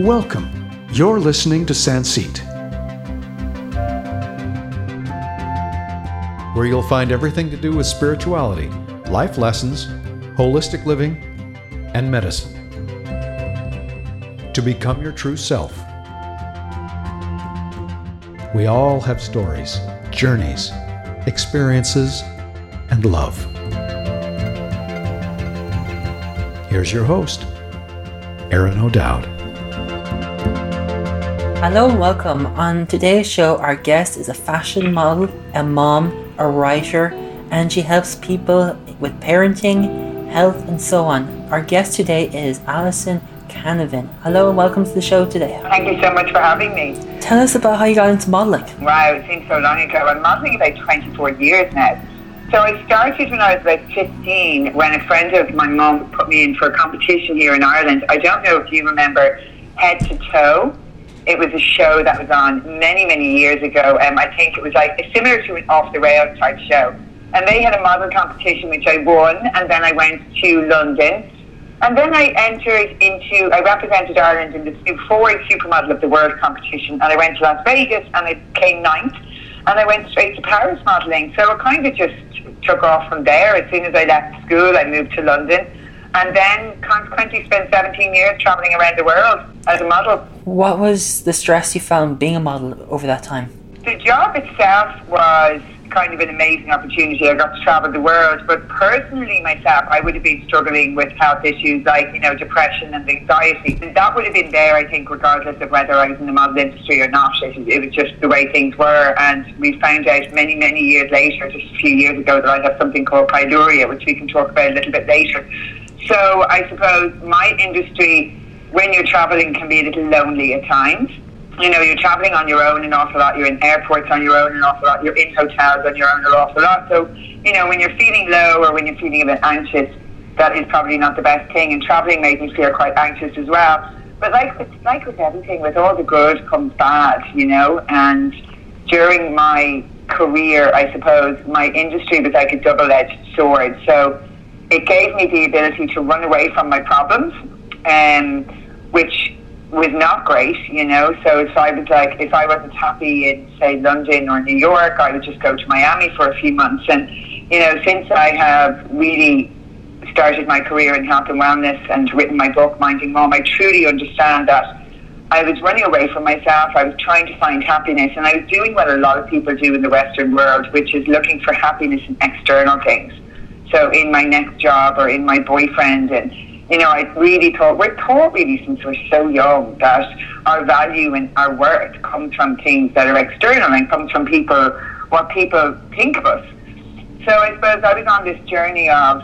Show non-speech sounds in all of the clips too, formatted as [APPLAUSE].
Welcome. You're listening to Sanseet, where you'll find everything to do with spirituality, life lessons, holistic living, and medicine. To become your true self. We all have stories, journeys, experiences, and love. Here's your host, Aaron O'Dowd. Hello and welcome. On today's show, our guest is a fashion model, a mom, a writer, and she helps people with parenting, health, and so on. Our guest today is Alison Canavan. Hello and welcome to the show today. Thank you so much for having me. Tell us about how you got into modelling. Wow, it seems so long ago. I'm modelling about 24 years now. So I started when I was about 15 when a friend of my mum put me in for a competition here in Ireland. I don't know if you remember Head to Toe. It was a show that was on many, many years ago. Um, I think it was like similar to an off the rails type show. And they had a model competition which I won, and then I went to London. And then I entered into, I represented Ireland in the Ford supermodel of the world competition, and I went to Las Vegas and I came ninth, and I went straight to Paris modelling. So it kind of just took off from there. As soon as I left school, I moved to London, and then consequently spent 17 years travelling around the world as a model. What was the stress you found being a model over that time? The job itself was kind of an amazing opportunity. I got to travel the world, but personally myself, I would have been struggling with health issues like, you know, depression and anxiety. And that would have been there, I think, regardless of whether I was in the model industry or not. It, it was just the way things were. And we found out many, many years later, just a few years ago, that I have something called pyroluria, which we can talk about a little bit later. So I suppose my industry, when you're traveling, can be a little lonely at times you know, you're traveling on your own an awful lot. You're in airports on your own an awful lot. You're in hotels on your own an awful lot. So, you know, when you're feeling low or when you're feeling a bit anxious, that is probably not the best thing. And traveling made me feel quite anxious as well. But like with, like with everything, with all the good comes bad, you know. And during my career, I suppose my industry was like a double-edged sword. So it gave me the ability to run away from my problems, um, which was not great, you know. So if I was like, if I wasn't happy in say London or New York, I would just go to Miami for a few months. And you know, since I have really started my career in health and wellness and written my book, Minding Mum, I truly understand that. I was running away from myself. I was trying to find happiness, and I was doing what a lot of people do in the Western world, which is looking for happiness in external things. So, in my next job or in my boyfriend, and you know, I really thought we're taught really since we're so young that our value and our worth comes from things that are external and comes from people, what people think of us. So I suppose I was on this journey of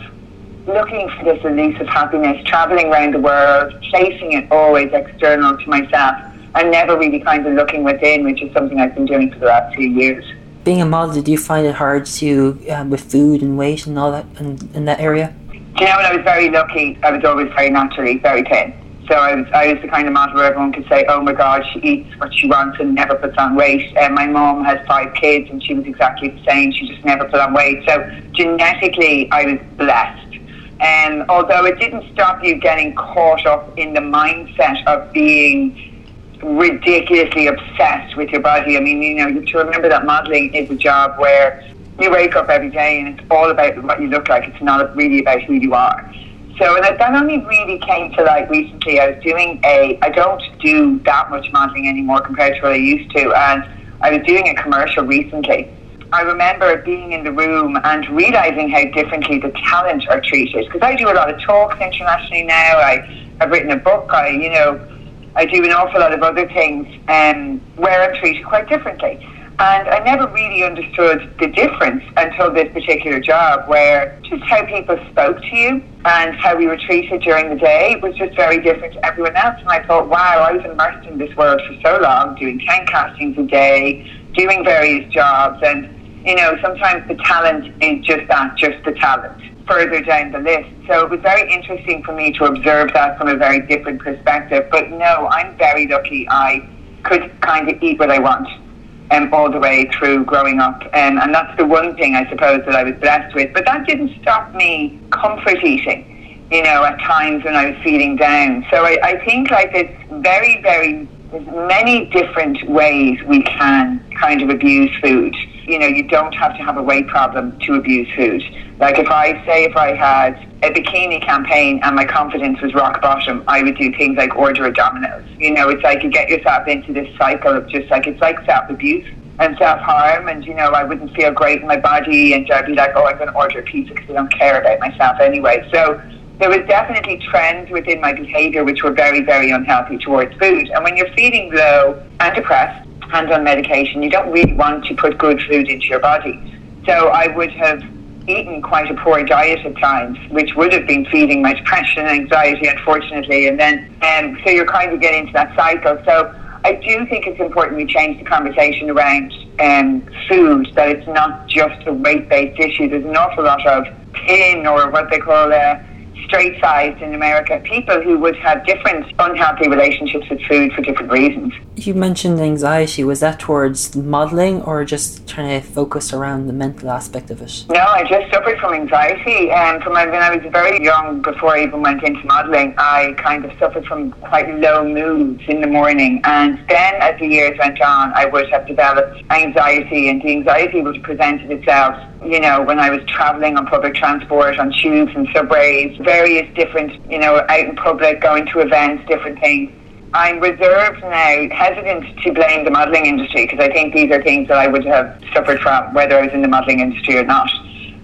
looking for this elusive happiness, traveling around the world, placing it always external to myself, and never really kind of looking within, which is something I've been doing for the last few years. Being a model, did you find it hard to, um, with food and weight and all that in, in that area? you know, I was very lucky, I was always very naturally very thin. So I was, I was the kind of model where everyone could say, "Oh my God, she eats what she wants and never puts on weight." And my mom has five kids, and she was exactly the same. She just never put on weight. So genetically, I was blessed. And although it didn't stop you getting caught up in the mindset of being ridiculously obsessed with your body. I mean, you know, you have to remember that modeling is a job where you wake up every day and it's all about what you look like. It's not really about who you are. So and that only really came to light recently. I was doing a, I don't do that much modelling anymore compared to what I used to, and I was doing a commercial recently. I remember being in the room and realizing how differently the talent are treated. Because I do a lot of talks internationally now. I, I've written a book. I, you know, I do an awful lot of other things um, where I'm treated quite differently. And I never really understood the difference until this particular job, where just how people spoke to you and how we were treated during the day was just very different to everyone else. And I thought, wow, I was immersed in this world for so long, doing 10 castings a day, doing various jobs. And, you know, sometimes the talent is just that, just the talent further down the list. So it was very interesting for me to observe that from a very different perspective. But no, I'm very lucky I could kind of eat what I want um, all the way through growing up. Um, and that's the one thing I suppose that I was blessed with. But that didn't stop me comfort eating. you know, at times when I was feeling down. So I, I think like it's very, very, there's many different ways we can kind of abuse food. You know, you don't have to have a weight problem to abuse food. Like if I say if I had a bikini campaign and my confidence was rock bottom, I would do things like order a Domino's. You know, it's like you get yourself into this cycle of just like it's like self abuse and self harm, and you know I wouldn't feel great in my body, and I'd be like, oh, I'm going to order a pizza because I don't care about myself anyway. So there was definitely trends within my behaviour which were very, very unhealthy towards food. And when you're feeling low and depressed and on medication, you don't really want to put good food into your body. So I would have eaten quite a poor diet at times, which would have been feeding my depression and anxiety, unfortunately. And then, um, so you're kind of getting into that cycle. So I do think it's important we change the conversation around um, food, that it's not just a weight based issue. There's an awful lot of thin or what they call a straight sized in America, people who would have different unhealthy relationships with food for different reasons. You mentioned anxiety. Was that towards modelling or just trying to focus around the mental aspect of it? No, I just suffered from anxiety. And um, from when I was very young, before I even went into modelling, I kind of suffered from quite low moods in the morning. And then as the years went on, I would have developed anxiety, and the anxiety would have presented itself you know, when I was traveling on public transport, on tubes and subways, various different, you know, out in public, going to events, different things. I'm reserved now, hesitant to blame the modelling industry because I think these are things that I would have suffered from, whether I was in the modelling industry or not.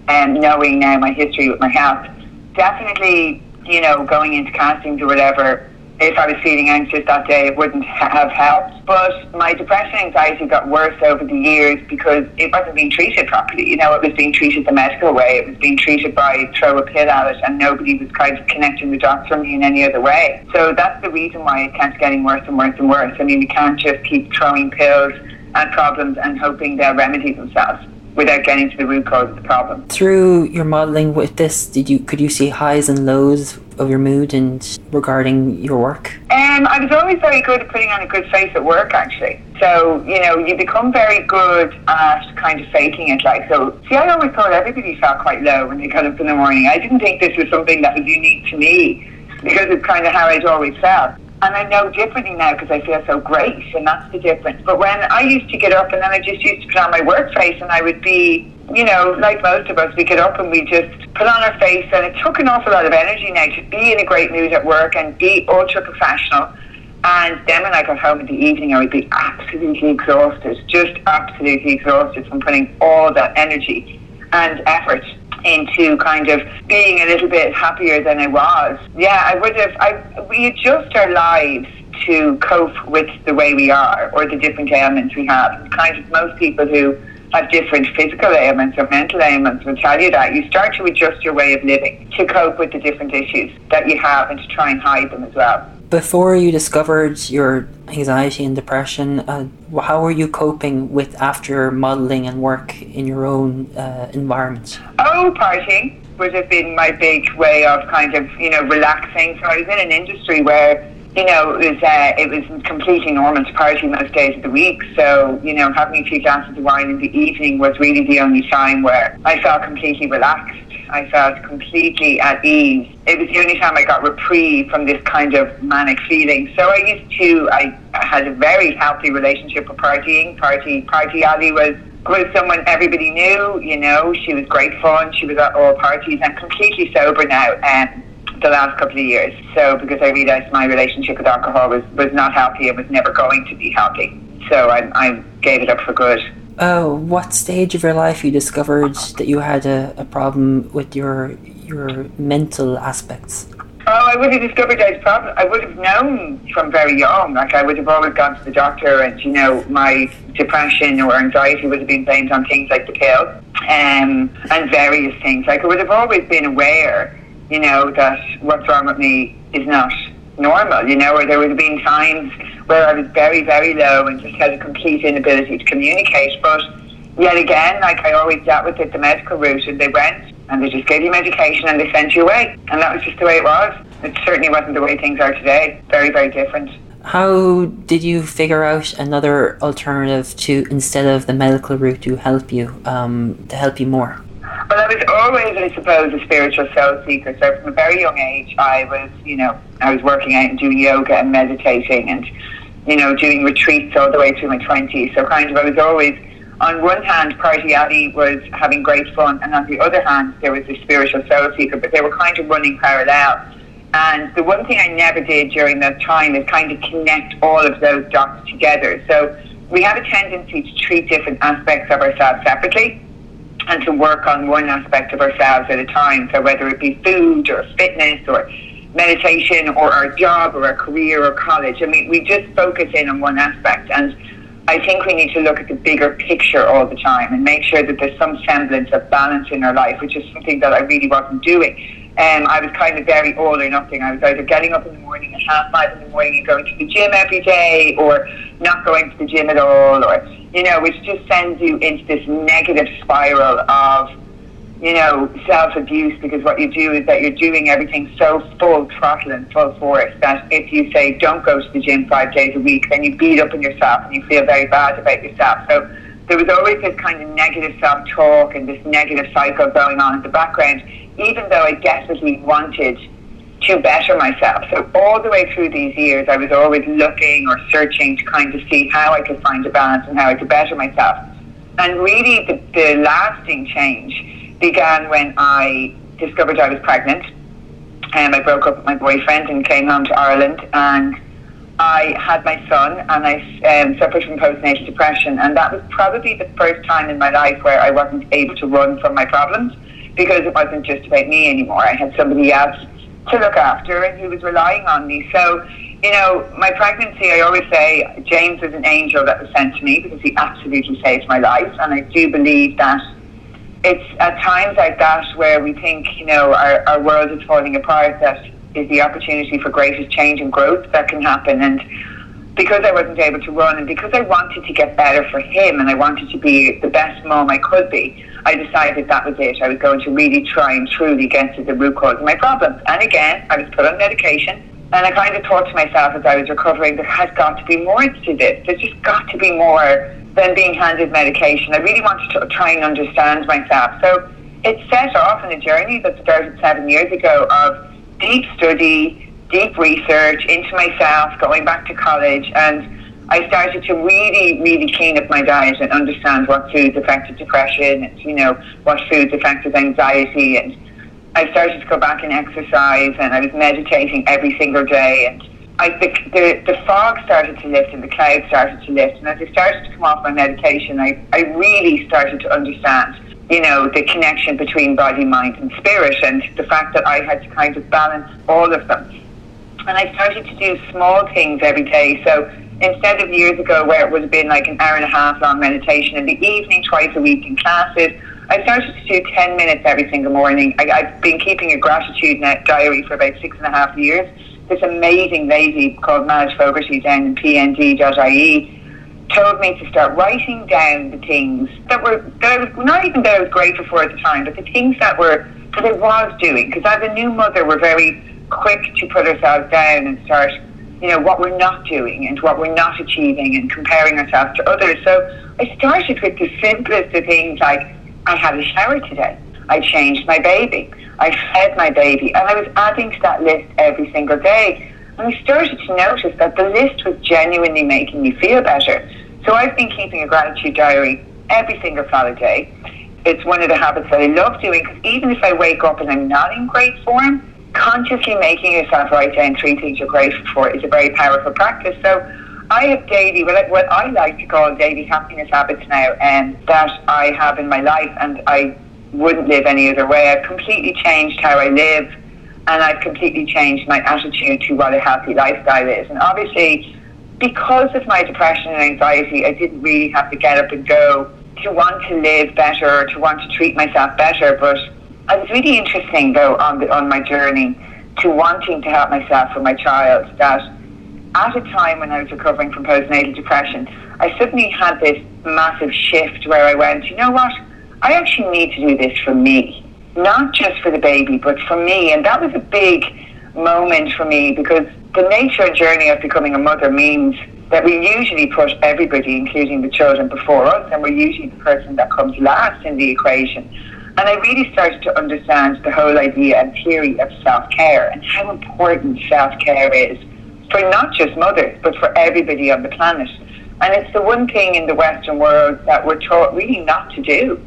And knowing now my history with my health, definitely, you know, going into castings or whatever, if I was feeling anxious that day, it wouldn't have helped. But my depression anxiety got worse over the years because it wasn't being treated properly. You know, it was being treated the medical way. It was being treated by throw a pill at it, and nobody was kind of connecting the dots for me in any other way. So that's the reason why it kept getting worse and worse and worse. I mean, you can't just keep throwing pills at problems and hoping they'll remedy themselves without getting to the root cause of the problem. Through your modelling with this, did you could you see highs and lows of your mood and regarding your work? Um, I was always very good at putting on a good face at work, actually. So you know, you become very good at kind of faking it. Like so, see, I always thought everybody felt quite low when they got up in the morning. I didn't think this was something that was unique to me because it's kind of how I'd always felt. And I know differently now because I feel so great, and that's the difference. But when I used to get up and then I just used to put on my work face, and I would be, you know, like most of us, we get up and we just put on our face, and it took an awful lot of energy now to be in a great mood at work and be ultra professional. And then when I got home in the evening, I would be absolutely exhausted, just absolutely exhausted from putting all that energy and effort into kind of being a little bit happier than I was. Yeah, I would have. I we adjust our lives to cope with the way we are or the different ailments we have. Kind of most people who have different physical ailments or mental ailments will tell you that you start to adjust your way of living to cope with the different issues that you have and to try and hide them as well before you discovered your anxiety and depression, uh, how were you coping with after modelling and work in your own uh, environment? Oh, partying would have been my big way of kind of, you know, relaxing. So I was in an industry where, you know, it was, uh, it was completely normal to party most days of the week. So, you know, having a few glasses of wine in the evening was really the only time where I felt completely relaxed. I felt completely at ease. It was the only time I got reprieve from this kind of manic feeling. So I used to, I, had a very healthy relationship with partying. Party, Party Ali was was someone everybody knew. You know, she was great fun. She was at all parties. I'm completely sober now. Um, the last couple of years. So because I realised my relationship with alcohol was, was not healthy and was never going to be healthy. So I, I gave it up for good uh, what stage of your life you discovered that you had a, a problem with your your mental aspects? Oh, I would have discovered I problem. I would have known from very young. Like I would have always gone to the doctor, and you know, my depression or anxiety would have been blamed on things like the pill, um, and various things. Like I would have always been aware, you know, that what's wrong with me is not normal. You know, or there would have been times where I was very, very low and just had a complete inability to communicate. But yet again, like I always dealt with it the medical route, and they went and they just gave you medication and they sent you away. And that was just the way it was. It certainly wasn't the way things are today. Very, very different. How did you figure out another alternative to instead of the medical route to help you, um, to help you more? Well, I was always, I suppose, a spiritual soul seeker. So from a very young age, I was, you know, I was working out and doing yoga and meditating and, you know, doing retreats all the way through my 20s. So kind of, I was always, on one hand, Party Addy was having great fun, and on the other hand, there was a spiritual soul seeker, but they were kind of running parallel. And the one thing I never did during that time is kind of connect all of those dots together. So we have a tendency to treat different aspects of ourselves separately and to work on one aspect of ourselves at a time. So whether it be food or fitness or meditation or our job or our career or college, I mean, we just focus in on one aspect. And I think we need to look at the bigger picture all the time and make sure that there's some semblance of balance in our life, which is something that I really wasn't doing. Um, I was kind of very all or nothing. I was either getting up in the morning at half five in the morning and going to the gym every day, or not going to the gym at all, or you know, which just sends you into this negative spiral of you know self abuse because what you do is that you're doing everything so full throttle and full force that if you say don't go to the gym five days a week, then you beat up on yourself and you feel very bad about yourself. So there was always this kind of negative self talk and this negative cycle going on in the background even though I desperately wanted to better myself. So all the way through these years, I was always looking or searching to kind of see how I could find a balance and how I could better myself. And really, the, the lasting change began when I discovered I was pregnant. And I broke up with my boyfriend and came home to Ireland. And I had my son, and I um, suffered from postnatal depression. And that was probably the first time in my life where I wasn't able to run from my problems because it wasn't just about me anymore. I had somebody else to look after and who was relying on me. So, you know, my pregnancy, I always say James was an angel that was sent to me because he absolutely saved my life. And I do believe that it's at times like that where we think, you know, our, our world is falling apart, that is the opportunity for greatest change and growth that can happen. And because I wasn't able to run and because I wanted to get better for him and I wanted to be the best mom I could be, I decided that was it. I was going to really try and truly get to the root cause of my problems. And again, I was put on medication and I kind of thought to myself as I was recovering, there has got to be more to this. There's just got to be more than being handed medication. I really wanted to try and understand myself. So it set off on a journey that started seven years ago of deep study, deep research into myself, going back to college, and I started to really, really clean up my diet and understand what foods affected depression and, you know, what foods affected anxiety. And I started to go back and exercise and I was meditating every single day. And I, the, the, the fog started to lift and the clouds started to lift. And as I started to come off my medication, I, I really started to understand you know, the connection between body, mind, and spirit, and the fact that I had to kind of balance all of them and I started to do small things every day. So instead of years ago where it would have been like an hour and a half long meditation in the evening, twice a week in classes, I started to do 10 minutes every single morning. I, I've been keeping a gratitude net diary for about six and a half years. This amazing lady called Madge Fogarty down in pnd.ie told me to start writing down the things that were that I was not even that I was grateful for at the time, but the things that were that I was doing. Because as a new mother, we're very quick to put ourselves down and start, you know, what we're not doing and what we're not achieving and comparing ourselves to others. So I started with the simplest of things like I had a shower today. I changed my baby. I fed my baby. And I was adding to that list every single day. And I started to notice that the list was genuinely making me feel better. So I've been keeping a gratitude diary every single solid day. It's one of the habits that I love doing because even if I wake up and I'm not in great form, consciously making yourself write down three things you're grateful for is a very powerful practice. So I have daily, what I like to call daily happiness habits now, and um, that I have in my life, and I wouldn't live any other way. I've completely changed how I live, and I've completely changed my attitude to what a healthy lifestyle is. And obviously, because of my depression and anxiety, I didn't really have to get up and go to want to live better, to want to treat myself better, but it was really interesting though on the, on my journey to wanting to help myself for my child that at a time when I was recovering from postnatal depression, I suddenly had this massive shift where I went, you know what? I actually need to do this for me, not just for the baby, but for me. And that was a big moment for me because the nature and journey of becoming a mother means that we usually put everybody, including the children, before us, and we're usually the person that comes last in the equation. And I really started to understand the whole idea and theory of self care and how important self care is for not just mothers, but for everybody on the planet. And it's the one thing in the Western world that we're taught really not to do.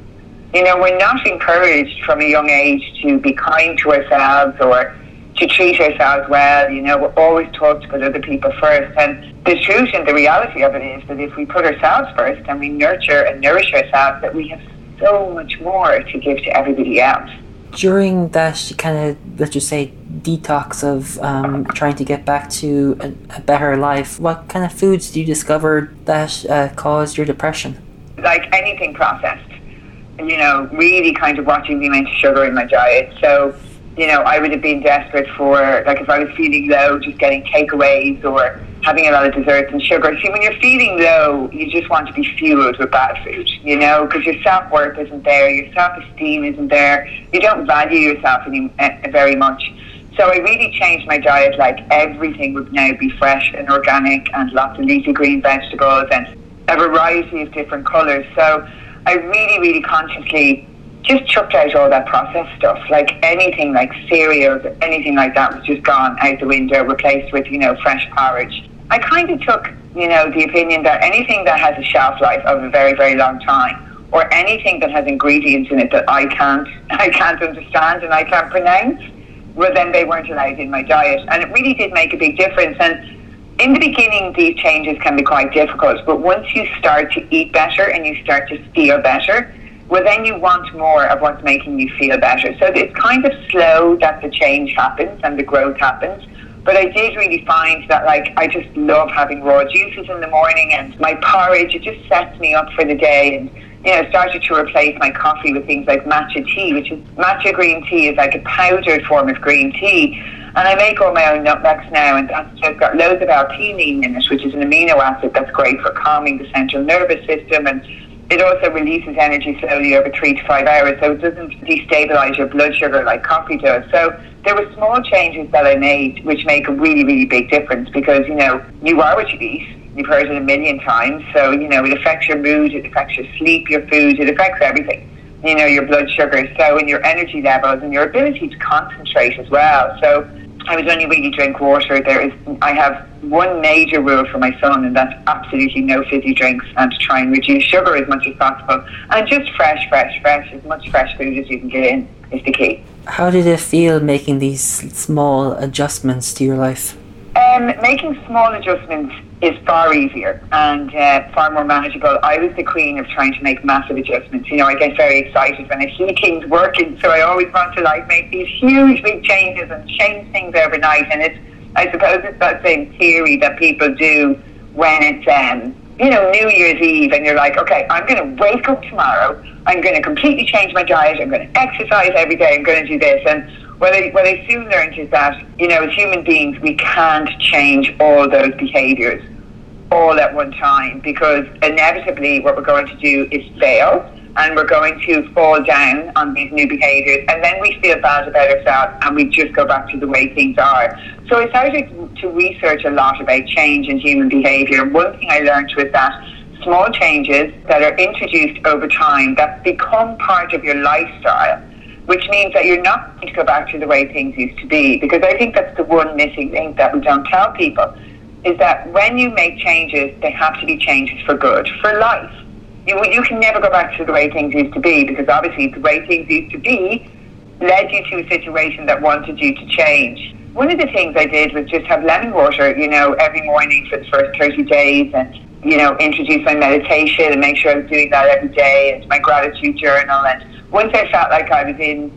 You know, we're not encouraged from a young age to be kind to ourselves or to treat ourselves well. You know, we're always taught to put other people first. And the truth and the reality of it is that if we put ourselves first and we nurture and nourish ourselves, that we have so much more to give to everybody else. During that kind of, let's just say, detox of um, trying to get back to a, a, better life, what kind of foods do you discover that uh, caused your depression? Like anything processed, you know, really kind of watching the amount of sugar in my diet. So, you know, I would have been desperate for, like, if I was feeling low, just getting takeaways or having a lot of desserts and sugar. See, when you're feeling low, you just want to be fueled with bad food, you know, because your self worth isn't there, your self esteem isn't there, you don't value yourself any, uh, very much. So I really changed my diet. Like everything would now be fresh and organic, and lots of leafy green vegetables and a variety of different colours. So I really, really consciously just chucked out all that processed stuff. Like anything like cereals, anything like that was just gone out the window, replaced with, you know, fresh porridge. I kind of took, you know, the opinion that anything that has a shelf life of a very, very long time, or anything that has ingredients in it that I can't, [LAUGHS] I can't understand and I can't pronounce, well, then they weren't allowed in my diet. And it really did make a big difference. And in the beginning, these changes can be quite difficult, but once you start to eat better and you start to feel better, well, then you want more of what's making you feel better. So it's kind of slow that the change happens and the growth happens. But I did really find that, like, I just love having raw juices in the morning and my porridge, it just sets me up for the day. And, you know, started to replace my coffee with things like matcha tea, which is matcha green tea is like a powdered form of green tea. And I make all my own nutmegs now, and just got loads of L-theanine in it, which is an amino acid that's great for calming the central nervous system and it also releases energy slowly over three to five hours, so it doesn't destabilize your blood sugar like coffee does. So there were small changes that I made which make a really, really big difference because, you know, you are what you eat. You've heard it a million times. So, you know, it affects your mood, it affects your sleep, your food, it affects everything. You know, your blood sugar, so and your energy levels and your ability to concentrate as well. So I would only really drink water. There is, I have one major rule for my son, and that's absolutely no fizzy drinks, and to try and reduce sugar as much as possible, and just fresh, fresh, fresh, as much fresh food as you can get in is the key. How did it feel making these small adjustments to your life? Um, making small adjustments is far easier and uh, far more manageable. I was the queen of trying to make massive adjustments. You know, I get very excited when I see things working, so I always want to like make these huge big changes and change things overnight. And it's, I suppose, it's that same theory that people do when it's, um, you know, New Year's Eve, and you're like, okay, I'm going to wake up tomorrow. I'm going to completely change my diet. I'm going to exercise every day. I'm going to do this and what I, what I soon learned is that, you know, as human beings, we can't change all those behaviours all at one time because inevitably what we're going to do is fail and we're going to fall down on these new behaviours and then we feel bad about ourselves and we just go back to the way things are. So I started to research a lot about change in human behaviour. One thing I learned was that small changes that are introduced over time that become part of your lifestyle which means that you're not going to go back to the way things used to be. Because I think that's the one missing link that we don't tell people is that when you make changes, they have to be changes for good, for life. You, you can never go back to the way things used to be because obviously the way things used to be led you to a situation that wanted you to change. One of the things I did was just have lemon water, you know, every morning for the first 30 days and, you know, introduce my meditation and make sure I was doing that every day and my gratitude journal and once I felt like I was in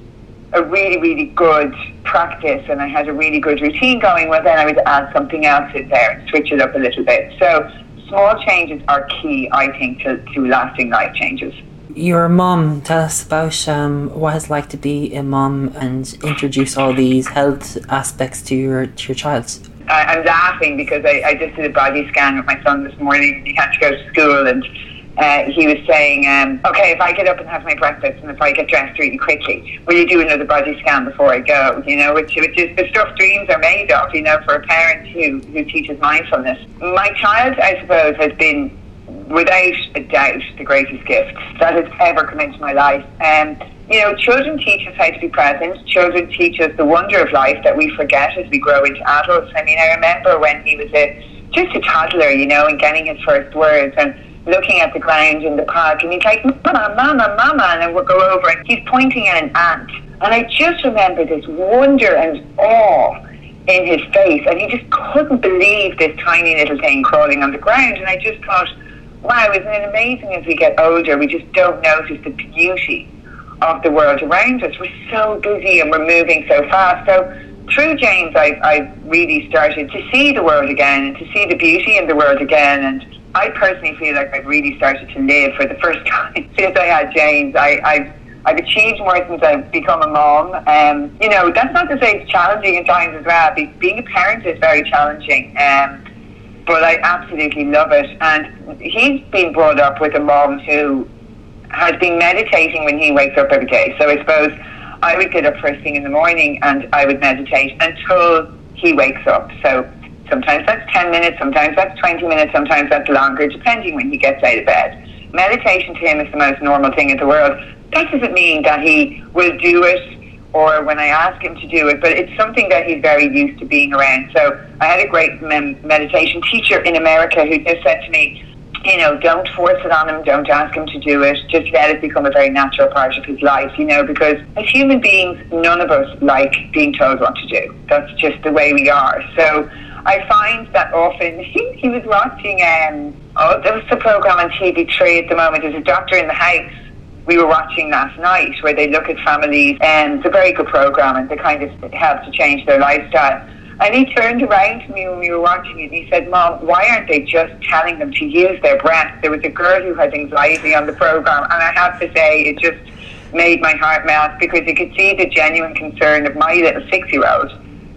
a really, really good practice and I had a really good routine going, well, then I would add something else in there and switch it up a little bit. So small changes are key, I think, to, to lasting life changes. Your mum, tell us about um, what it's like to be a mum and introduce all these health aspects to your to your child. I, I'm laughing because I, I just did a body scan with my son this morning he had to go to school and uh, he was saying, um, okay, if I get up and have my breakfast and if I get dressed really quickly, will you do another body scan before I go? You know, which, which is the stuff dreams are made of, you know, for a parent who, who teaches mindfulness. My child, I suppose, has been without a doubt the greatest gift that has ever come into my life. Um, you know, children teach us how to be present. Children teach us the wonder of life that we forget as we grow into adults. I mean, I remember when he was a just a toddler, you know, and getting his first words and looking at the ground in the park, and he's like, "Mama, Mama, Mama," and then we'll go over, and he's pointing at an ant, and I just remember this wonder and awe in his face, and he just couldn't believe this tiny little thing crawling on the ground, and I just thought, wow, isn't it amazing as we get older, we just don't notice the beauty of the world around us. We're so busy and we're moving so fast. So through James, I, I really started to see the world again and to see the beauty in the world again. And I personally feel like I've really started to live for the first [LAUGHS] time since I had James. I, I've I've achieved more since I've become a mom. Um, you know, that's not to say it's challenging at times as well. Being a parent is very challenging. Um, but I absolutely love it. And he's been brought up with a mom who has been meditating when he wakes up every day. So I suppose I would get up first thing in the morning and I would meditate until he wakes up. So sometimes that's 10 minutes, sometimes that's 20 minutes, sometimes that's longer, depending when he gets out of bed. Meditation to him is the most normal thing in the world. That doesn't mean that he will do it or when I ask him to do it, but it's something that he's very used to being around. So I had a great mem- meditation teacher in America who just said to me, you know, don't force it on him, don't ask him to do it, just let it become a very natural part of his life, you know, because as human beings, none of us like being told what to do. That's just the way we are. So I find that often he, he was watching, um, oh, there was a program on TV3 at the moment, there's a doctor in the house we were watching last night where they look at families and it's a very good program and they kind of help to change their lifestyle. And he turned around to me when we were watching it and he said, Mom, why aren't they just telling them to use their breath? There was a girl who had anxiety on the program, and I have to say, it just made my heart melt because you could see the genuine concern of my little six year old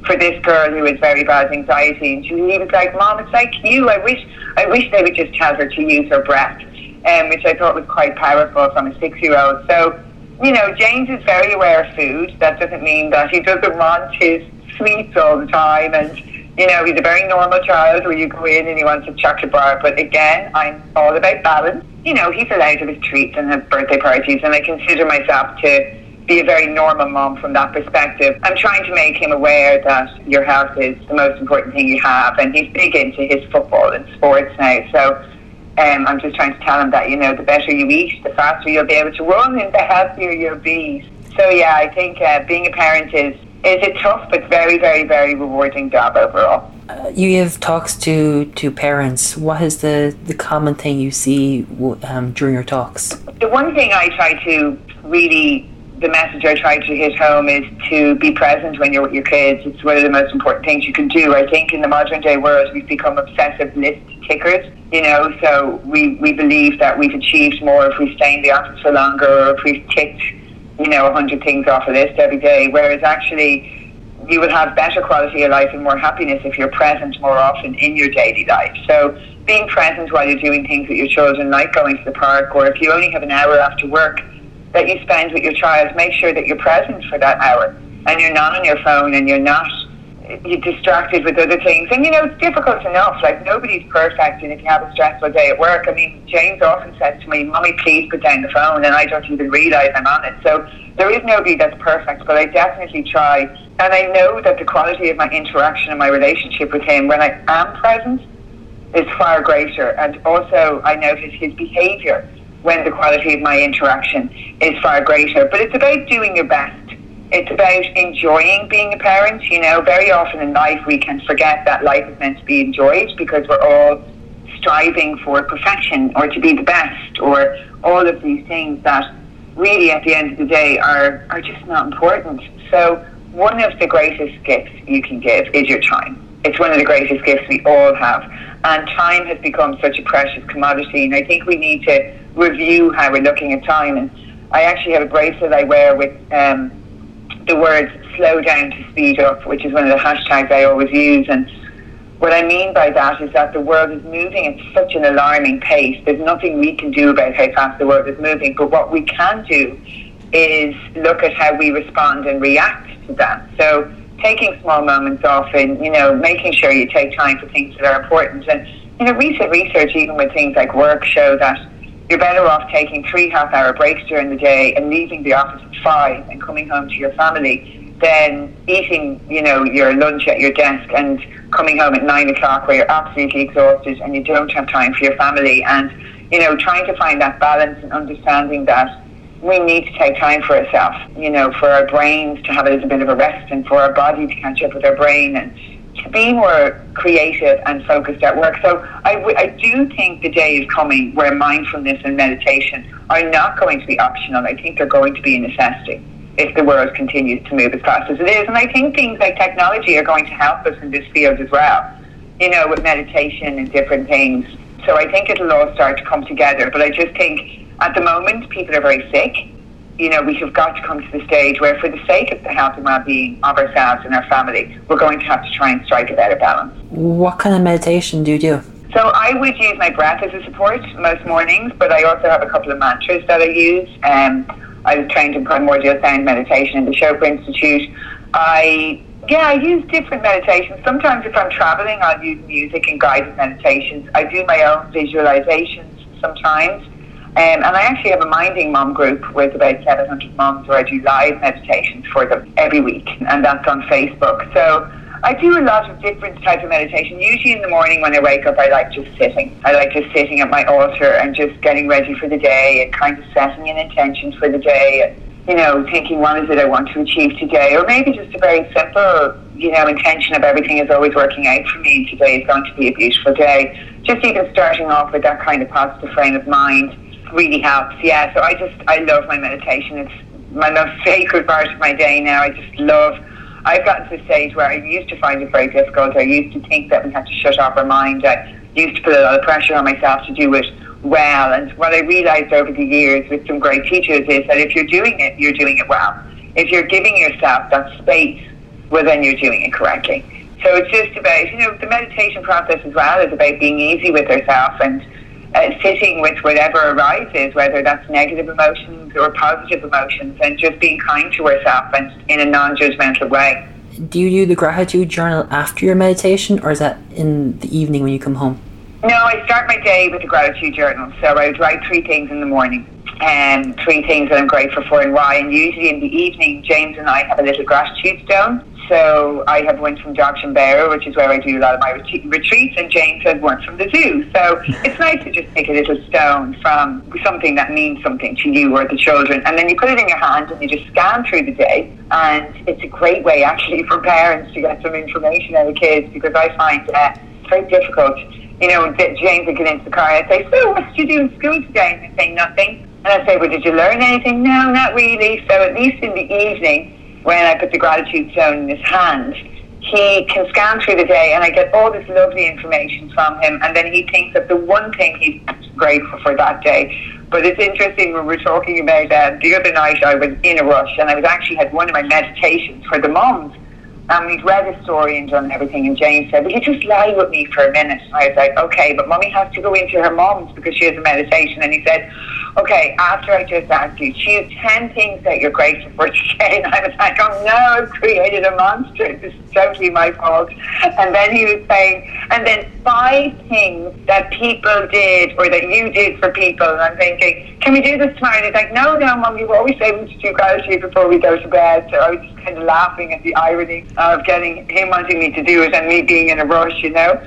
for this girl who had very bad anxiety. And she, he was like, Mom, it's like you. I wish, I wish they would just tell her to use her breath, um, which I thought was quite powerful from a six year old. So, you know, James is very aware of food. That doesn't mean that he doesn't want his sweets all the time and you know, he's a very normal child where you go in and he wants a chocolate bar. But again, I'm all about balance. You know, he's allowed to have treats and have birthday parties, and I consider myself to be a very normal mom from that perspective. I'm trying to make him aware that your health is the most important thing you have, and he's big into his football and sports now. So um, I'm just trying to tell him that, you know, the better you eat, the faster you'll be able to run, and the healthier you'll be. So yeah, I think uh, being a parent is it's a tough but very, very, very rewarding job overall. Uh, you give talks to, to parents. What is the, the common thing you see um, during your talks? The one thing I try to really, the message I try to hit home is to be present when you're with your kids. It's one of the most important things you can do. I think in the modern day world, we've become obsessive list tickers. You know, so we, we believe that we've achieved more if we stay in the office for longer or if we've ticked you know, 100 things off a list every day, whereas actually you will have better quality of life and more happiness if you're present more often in your daily life. So being present while you're doing things with your children, like going to the park, or if you only have an hour after work that you spend with your child, make sure that you're present for that hour and you're not on your phone and you're not you're distracted with other things. And you know, it's difficult enough. Like nobody's perfect, and if you have a stressful day at work, I mean, James often says to me, "Mommy, please put down the phone," and I don't even realise I'm on it. So there is nobody that's perfect, but I definitely try. And I know that the quality of my interaction and my relationship with him when I am present is far greater. And also, I notice his behaviour when the quality of my interaction is far greater. But it's about doing your best it's about enjoying being a parent. You know, very often in life we can forget that life is meant to be enjoyed because we're all striving for perfection or to be the best or all of these things that really at the end of the day are, are just not important. So one of the greatest gifts you can give is your time. It's one of the greatest gifts we all have. And time has become such a precious commodity and I think we need to review how we're looking at time and I actually have a bracelet I wear with um, the words slow down to speed up, which is one of the hashtags I always use. And what I mean by that is that the world is moving at such an alarming pace. There's nothing we can do about how fast the world is moving, but what we can do is look at how we respond and react to that. So taking small moments off and, you know, making sure you take time for things that are important. And, you know, recent research, even with things like work, show that you're better off taking three half hour breaks during the day and leaving the office at five and coming home to your family than eating, you know, your lunch at your desk and coming home at nine o'clock where you're absolutely exhausted and you don't have time for your family. And, you know, trying to find that balance and understanding that we need to take time for ourselves, you know, for our brains to have a little bit of a rest and for our body to catch up with our brain and be more creative and focused at work. So I, w- I do think the day is coming where mindfulness and meditation are not going to be optional. I think they're going to be a necessity if the world continues to move as fast as it is. And I think things like technology are going to help us in this field as well, you know, with meditation and different things. So I think it'll all start to come together. But I just think at the moment people are very sick you know, we have got to come to the stage where, for the sake of the health and well-being of ourselves and our family, we're going to have to try and strike a better balance. What kind of meditation do you do? So I would use my breath as a support most mornings, but I also have a couple of mantras that I use. Um, I was trained in primordial sound meditation in the Chopra Institute. I yeah, I use different meditations. Sometimes if I'm traveling, I'll use music and guided meditations. I do my own visualizations sometimes. Um, and I actually have a Minding Mum group with about 700 moms where I do live meditations for them every week, and that's on Facebook. So I do a lot of different types of meditation. Usually in the morning when I wake up, I like just sitting. I like just sitting at my altar and just getting ready for the day and kind of setting an intention for the day. And, you know, thinking what is it I want to achieve today, or maybe just a very simple, you know, intention of everything is always working out for me. Today is going to be a beautiful day. Just even starting off with that kind of positive frame of mind really helps. Yeah, so I just I love my meditation. It's my most [LAUGHS] sacred part of my day now. I just love. I've gotten to a stage where I used to find it very difficult. I used to think that we had to shut off our mind. I used to put a lot of pressure on myself to do it well. And what I realized over the years with some great teachers is that if you're doing it, you're doing it well. If you're giving yourself that space, well, then you're doing it correctly. So it's just about, you know, the meditation process as well is about being easy with yourself and uh, sitting with whatever arises, whether that's negative emotions or positive emotions, and just being kind to ourselves and in a non-judgmental way. Do you do the gratitude journal after your meditation, or is that in the evening when you come home? No, I start my day with a gratitude journal. So I would write three things in the morning um, three things that I'm grateful for and why. And usually in the evening, James and I have a little gratitude stone. So I have one from Droghean which is where I do a lot of my retreats, and James has one from the zoo. So it's nice to just take a little stone from something that means something to you or the children, and then you put it in your hand and you just scan through the day. And it's a great way actually for parents to get some information out of kids because I find uh, very difficult. You know, James would get into the car and I'd say, So, what did you do in school today? And he'd say, Nothing. And I'd say, Well, did you learn anything? No, not really. So, at least in the evening, when I put the gratitude stone in his hand, he can scan through the day and I get all this lovely information from him and then he thinks of the one thing he's grateful for that day. But it's interesting when we're talking about uh, the other night I was in a rush and I was actually had one of my meditations for the moms and we'd read a story and done everything and Jane said, Will you just lie with me for a minute? And I was like, Okay, but mummy has to go into her mom's because she has a meditation and he said, okay, after I just asked you, choose 10 things that you're grateful for today. And I was like, oh no, I've created a monster. This is totally my fault. And then he was saying, and then five things that people did or that you did for people. And I'm thinking, can we do this tomorrow? And he's like, no, no, mum, you always say should do gratitude before we go to bed. So I was just kind of laughing at the irony of getting him wanting me to do it and me being in a rush, you know.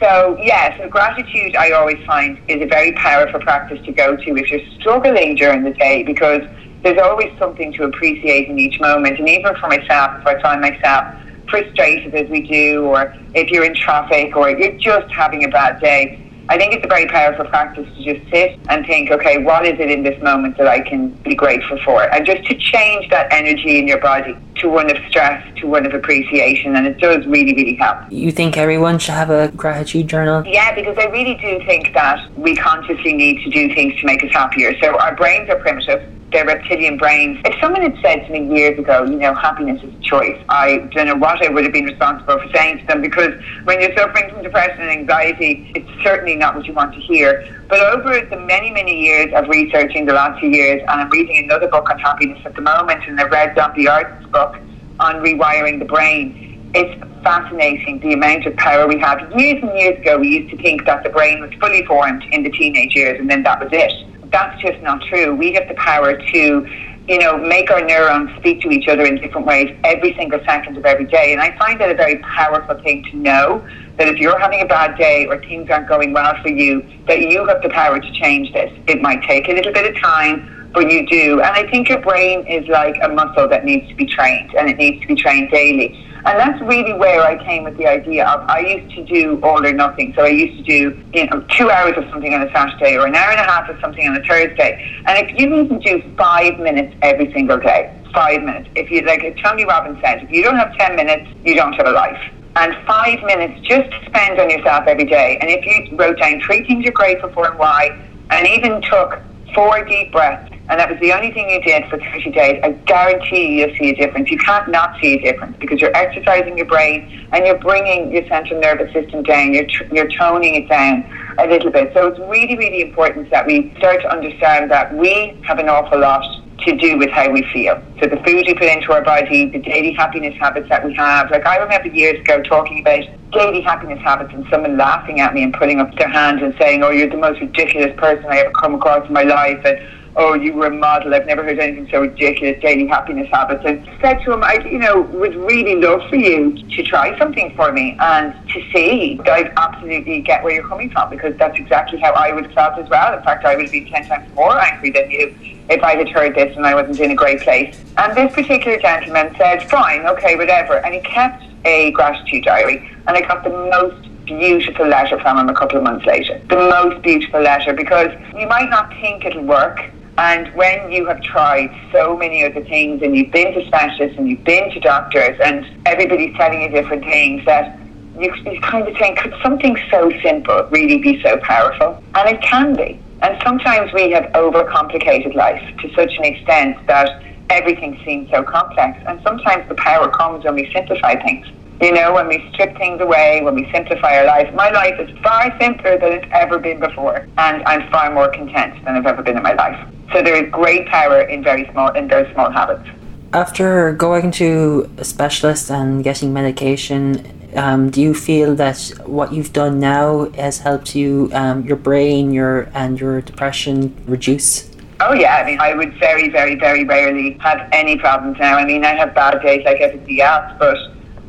So, yeah, so gratitude I always find is a very powerful practice to go to if you're struggling during the day because there's always something to appreciate in each moment. And even for myself, if I find myself frustrated as we do, or if you're in traffic, or you're just having a bad day, I think it's a very powerful practice to just sit and think, okay, what is it in this moment that I can be grateful for? And just to change that energy in your body to one of stress, to one of appreciation. And it does really, really help. You think everyone should have a gratitude journal? Yeah, because I really do think that we consciously need to do things to make us happier. So our brains are primitive their reptilian brains. If someone had said to me years ago, you know, happiness is a choice, I don't know what I would have been responsible for saying to them because when you're suffering from depression and anxiety, it's certainly not what you want to hear. But over the many, many years of researching the last few years, and I'm reading another book on happiness at the moment, and I've read John B. Arden's book on rewiring the brain, it's fascinating the amount of power we have. Years and years ago, we used to think that the brain was fully formed in the teenage years and then that was it. That's just not true. We have the power to you know, make our neurons speak to each other in different ways every single second of every day. And I find that a very powerful thing to know that if you're having a bad day or things aren't going well for you, that you have the power to change this. It might take a little bit of time, but you do. And I think your brain is like a muscle that needs to be trained and it needs to be trained daily. And that's really where I came with the idea of I used to do all or nothing. So I used to do, you know, two hours of something on a Saturday or an hour and a half of something on a Thursday. And if you even do five minutes every single day, five minutes, if you, like Tony Robbins said, if you don't have 10 minutes, you don't have a life. And five minutes just spend on yourself every day. And if you wrote down three things you're grateful for and why, and even took four deep breaths, and that was the only thing you did for 30 days, I guarantee you'll see a difference. You can't not see a difference because you're exercising your brain and you're bringing your central nervous system down, you're, tr- you're toning it down a little bit. So it's really, really important that we start to understand that we have an awful lot to do with how we feel. So the food we put into our body, the daily happiness habits that we have. Like I remember years ago talking about daily happiness habits and someone laughing at me and putting up their hand and saying, oh, you're the most ridiculous person I ever come across in my life. And oh, you were a model. I've never heard anything so ridiculous. Daily happiness habits. And said to him, I, you know, would really love for you to try something for me and to see I absolutely get where you're coming from because that's exactly how I would have felt as well. In fact, I would have been ten times more angry than you if I had heard this and I wasn't in a great place. And this particular gentleman said, fine, okay, whatever. And he kept a gratitude diary. And I got the most beautiful letter from him a couple of months later. The most beautiful letter because you might not think it'll work and when you have tried so many other things and you've been to specialists and you've been to doctors and everybody's telling you different things that you, you kind of think, could something so simple really be so powerful? And it can be. And sometimes we have overcomplicated life to such an extent that everything seems so complex. And sometimes the power comes when we simplify things. You know, when we strip things away, when we simplify our life. My life is far simpler than it's ever been before. And I'm far more content than I've ever been in my life. So there is great power in very small in those small habits. After going to a specialist and getting medication, um, do you feel that what you've done now has helped you, um, your brain, your and your depression reduce? Oh yeah, I mean, I would very, very, very rarely have any problems now. I mean, I have bad days like everybody else, but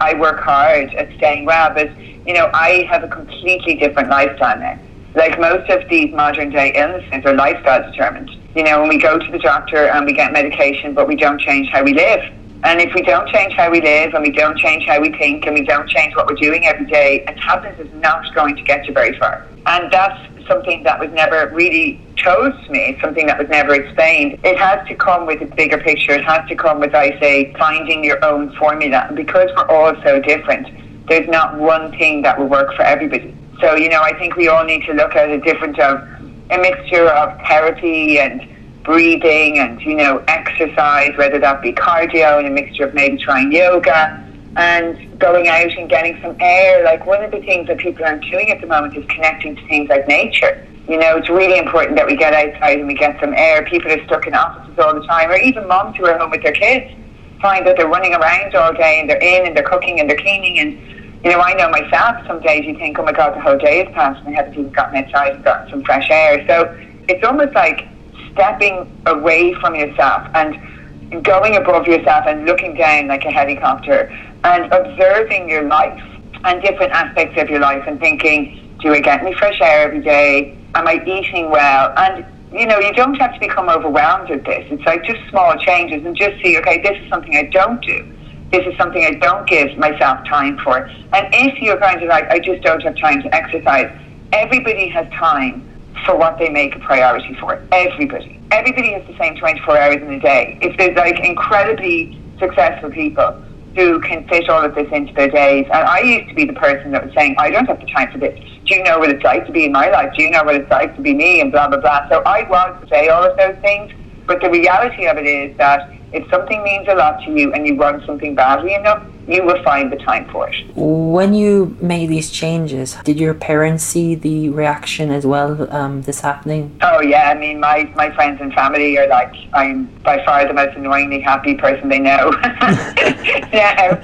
I work hard at staying well. But you know, I have a completely different lifestyle now. Like most of these modern day illnesses are lifestyle determined you know, when we go to the doctor and we get medication, but we don't change how we live. And if we don't change how we live and we don't change how we think and we don't change what we're doing every day, a tablet is not going to get you very far. And that's something that was never really chose to me, something that was never explained. It has to come with a bigger picture. It has to come with, I say, finding your own formula. And because we're all so different, there's not one thing that will work for everybody. So, you know, I think we all need to look at a different of a mixture of therapy and breathing and, you know, exercise, whether that be cardio and a mixture of maybe trying yoga and going out and getting some air. Like one of the things that people aren't doing at the moment is connecting to things like nature. You know, it's really important that we get outside and we get some air. People are stuck in offices all the time, or even moms who are home with their kids find that they're running around all day and they're in and they're cooking and they're cleaning and you know, I know myself, some days you think, oh my God, the whole day has passed and I haven't even gotten outside and gotten some fresh air. So it's almost like stepping away from yourself and going above yourself and looking down like a helicopter and observing your life and different aspects of your life and thinking, do I get any fresh air every day? Am I eating well? And you know, you don't have to become overwhelmed with this. It's like just small changes and just see, okay, this is something I don't do this is something I don't give myself time for. And if you're kind of like, I just don't have time to exercise, everybody has time for what they make a priority for. Everybody. Everybody has the same 24 hours in a day. If there's like incredibly successful people who can fit all of this into their days, and I used to be the person that was saying, I don't have the time for this. Do you know what it's like to be in my life? Do you know what it's like to be me? And blah, blah, blah. So I was to say all of those things, but the reality of it is that if something means a lot to you and you want something badly enough, you will find the time for it. When you made these changes, did your parents see the reaction as well, um, this happening? Oh yeah, I mean my, my friends and family are like I'm by far the most annoyingly happy person they know. [LAUGHS] yeah,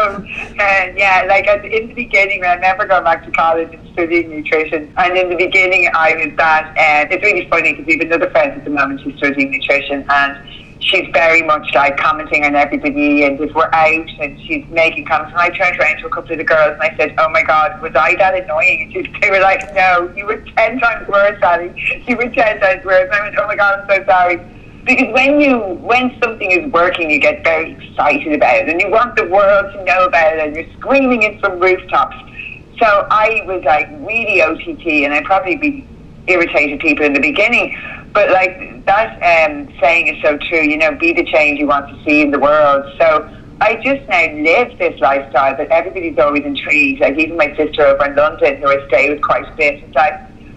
um, and yeah, like at, in the beginning, I remember going back to college and studying nutrition, and in the beginning I was that. And it's really funny because we have another friend at the moment who's studying nutrition, and she's very much like commenting on everybody and if we're out and she's making comments and I turned around to a couple of the girls and I said, Oh my god, was I that annoying? And she, they were like, No, you were ten times worse, Sally. You were ten times worse. And I went, Oh my god, I'm so sorry. Because when you when something is working you get very excited about it and you want the world to know about it and you're screaming it from rooftops. So I was like really OTT and I'd probably be irritated people in the beginning. But like that um, saying is so true. You know, be the change you want to see in the world. So I just now live this lifestyle that everybody's always intrigued. Like even my sister over in London, who I stay with quite a bit, it's like,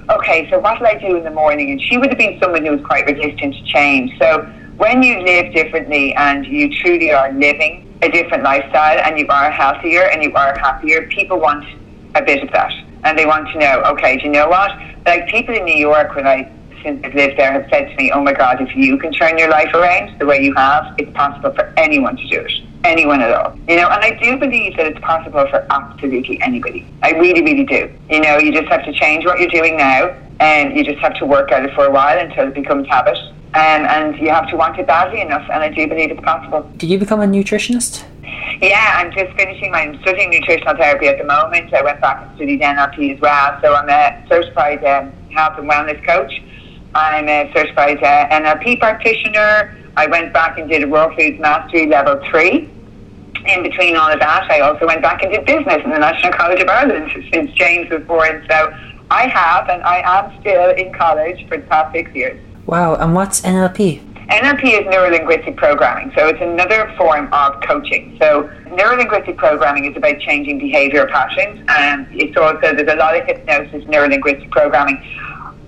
okay, so what will I do in the morning? And she would have been someone who was quite resistant to change. So when you live differently and you truly are living a different lifestyle and you are healthier and you are happier, people want a bit of that. And they want to know, okay, do you know what? Like people in New York, when I since I've lived there, have said to me, oh my God, if you can turn your life around the way you have, it's possible for anyone to do it. Anyone at all. You know, and I do believe that it's possible for absolutely anybody. I really, really do. You know, you just have to change what you're doing now and you just have to work at it for a while until it becomes habit. Um, and you have to want it badly enough, and I do believe it's possible. Did you become a nutritionist? Yeah, I'm just finishing my I'm studying nutritional therapy at the moment. I went back and studied NLP as well, so I'm a certified um, health and wellness coach. I'm a certified uh, NLP practitioner. I went back and did a raw foods mastery level three. In between all of that, I also went back and did business in the National College of Ireland [LAUGHS] since James was born. So I have, and I am still in college for the past six years. Wow, and what's NLP? NLP is neuro-linguistic programming, so it's another form of coaching. So neuro-linguistic programming is about changing behaviour patterns, and it's also there's a lot of hypnosis, neuro-linguistic programming.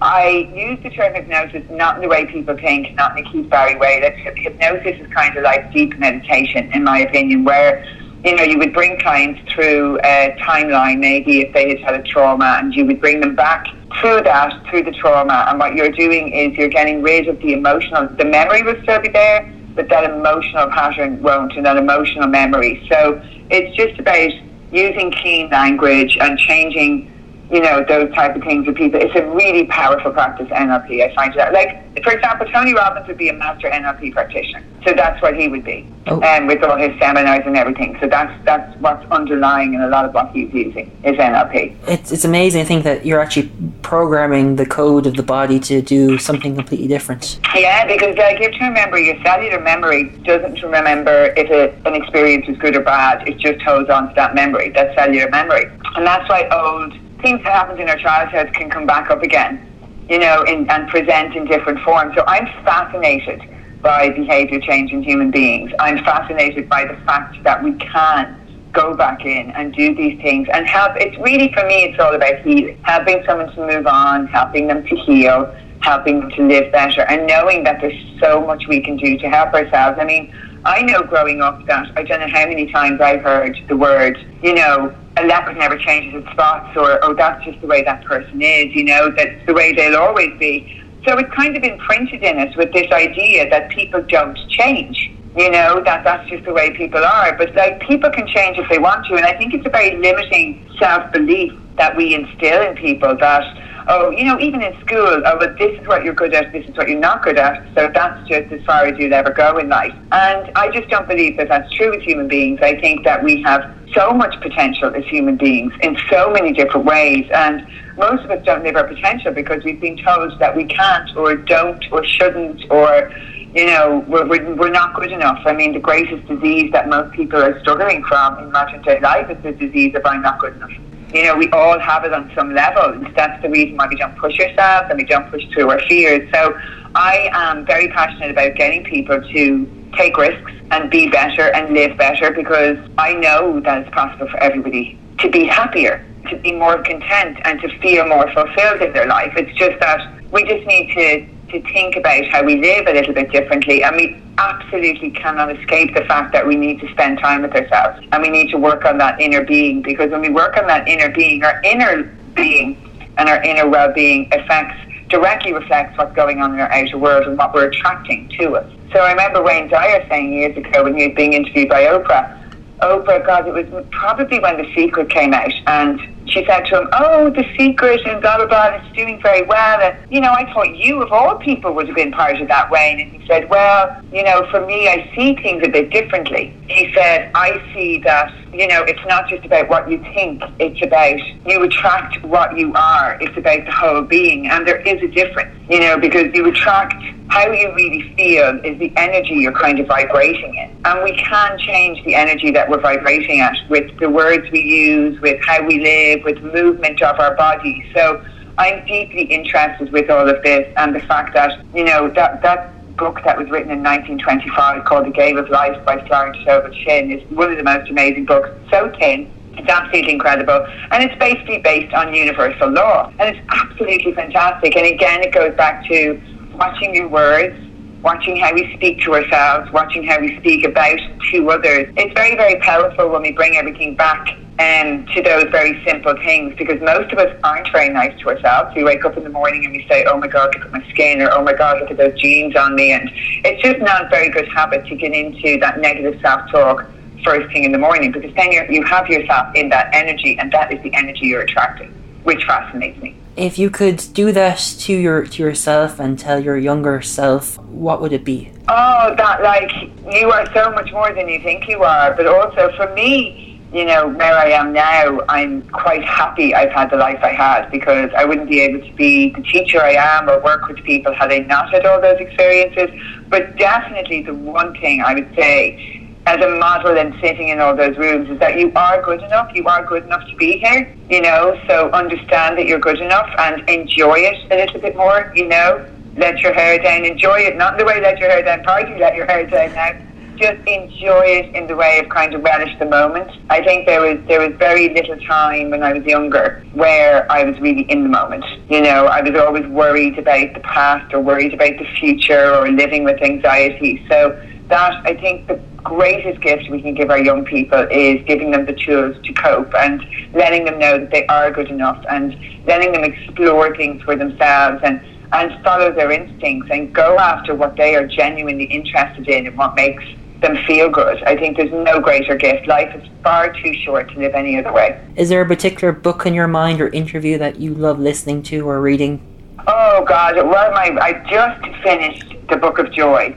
I use the term hypnosis not in the way people think, not in a Keith Barry way. That hypnosis is kind of like deep meditation, in my opinion, where you know you would bring clients through a timeline, maybe if they had had a trauma, and you would bring them back through that, through the trauma. And what you're doing is you're getting rid of the emotional. The memory will still be there, but that emotional pattern won't, and that emotional memory. So it's just about using clean language and changing you know, those type of things with people. It's a really powerful practice, NLP. I find that. Like, for example, Tony Robbins would be a master NLP practitioner. So that's what he would be, oh. um, with all his seminars and everything. So that's that's what's underlying in a lot of what he's using is NLP. It's, it's amazing. I think that you're actually programming the code of the body to do something completely different. Yeah, because like, you have to remember your cellular memory doesn't remember if a, an experience is good or bad. It just holds on to that memory, that cellular memory. And that's why old things that happened in our childhood can come back up again, you know, in, and present in different forms. So I'm fascinated by behaviour change in human beings. I'm fascinated by the fact that we can go back in and do these things and help. It's really, for me, it's all about healing, helping someone to move on, helping them to heal, helping them to live better, and knowing that there's so much we can do to help ourselves. I mean, I know growing up that I don't know how many times I've heard the word, you know, a leopard never changes its spots, or oh, that's just the way that person is, you know, that's the way they'll always be. So it's kind of imprinted in us with this idea that people don't change. You know, that that's just the way people are. But like people can change if they want to. And I think it's a very limiting self belief that we instill in people that oh, you know, even in school, oh, but this is what you're good at, this is what you're not good at. So that's just as far as you'll ever go in life. And I just don't believe that that's true with human beings. I think that we have so much potential as human beings in so many different ways. And most of us don't live our potential because we've been told that we can't or don't or shouldn't or you know, we're, we're, we're not good enough. I mean, the greatest disease that most people are struggling from in modern day life is the disease of I'm not good enough you know, we all have it on some level. and That's the reason why we don't push ourselves and we don't push through our fears. So I am very passionate about getting people to take risks and be better and live better because I know that it's possible for everybody to be happier, to be more content and to feel more fulfilled in their life. It's just that we just need to to think about how we live a little bit differently. And we absolutely cannot escape the fact that we need to spend time with ourselves and we need to work on that inner being because when we work on that inner being, our inner being and our inner well being affects directly reflects what's going on in our outer world and what we're attracting to us. So I remember Wayne Dyer saying years ago when he was being interviewed by Oprah, Oprah, God, it was probably when The Secret came out, and she said to him, "Oh, The Secret and blah blah blah, it's doing very well." And you know, I thought you of all people would have been part of that, Wayne. And he said, "Well, you know, for me, I see things a bit differently." He said, "I see that." You know, it's not just about what you think, it's about you attract what you are. It's about the whole being. And there is a difference, you know, because you attract how you really feel is the energy you're kind of vibrating in. And we can change the energy that we're vibrating at with the words we use, with how we live, with movement of our body. So I'm deeply interested with all of this and the fact that, you know, that, that book that was written in 1925 called The Game of Life by Florence Scovel Shinn is one of the most amazing books. So thin, it's absolutely incredible. And it's basically based on universal law. And it's absolutely fantastic. And again, it goes back to watching your words, watching how we speak to ourselves, watching how we speak about to others. It's very, very powerful when we bring everything back um, to those very simple things because most of us aren't very nice to ourselves. We wake up in the morning and we say, oh my God, look at my skin, or oh my God, look at those jeans on me. And it's just not a very good habit to get into that negative self talk first thing in the morning because then you you have yourself in that energy and that is the energy you're attracting, which fascinates me. If you could do that to your to yourself and tell your younger self, what would it be? Oh, that like you are so much more than you think you are. But also for me, you know, where I am now, I'm quite happy I've had the life I had because I wouldn't be able to be the teacher I am or work with people had I not had all those experiences. But definitely the one thing I would say as a model and sitting in all those rooms is that you are good enough. You are good enough to be here, you know. So understand that you're good enough and enjoy it a little bit more, you know. Let your hair down, enjoy it. Not the way let your hair down, party, let your hair down now. Just enjoy it in the way of kind of relish the moment. I think there was there was very little time when I was younger where I was really in the moment. You know, I was always worried about the past or worried about the future or living with anxiety. So that I think the greatest gift we can give our young people is giving them the tools to cope and letting them know that they are good enough and letting them explore things for themselves and, and follow their instincts and go after what they are genuinely interested in and what makes them feel good. I think there's no greater gift. Life is far too short to live any other way. Is there a particular book in your mind or interview that you love listening to or reading? Oh God, well my I just finished the Book of Joy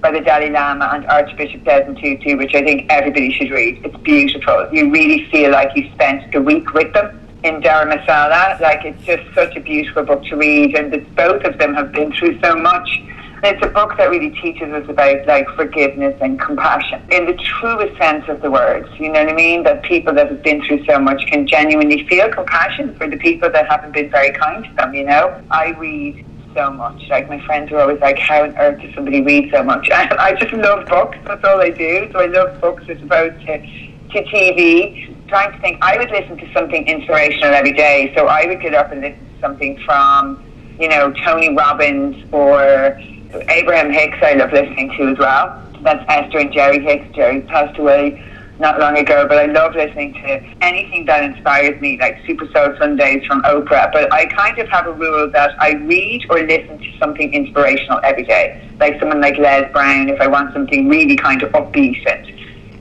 by the Dalai Lama and Archbishop Desmond Tutu, which I think everybody should read. It's beautiful. You really feel like you spent the week with them in Dharamsala. Like it's just such a beautiful book to read, and both of them have been through so much. It's a book that really teaches us about like forgiveness and compassion in the truest sense of the words. You know what I mean? That people that have been through so much can genuinely feel compassion for the people that haven't been very kind to them. You know, I read so much. Like my friends are always like, "How on earth does somebody read so much?" [LAUGHS] I just love books. That's all I do. So I love books as opposed to to TV. Trying to think, I would listen to something inspirational every day. So I would get up and listen to something from, you know, Tony Robbins or Abraham Hicks. I love listening to as well. That's Esther and Jerry Hicks. Jerry passed away not long ago, but I love listening to anything that inspires me, like Super Soul Sundays from Oprah. But I kind of have a rule that I read or listen to something inspirational every day, like someone like Les Brown, if I want something really kind of upbeat and.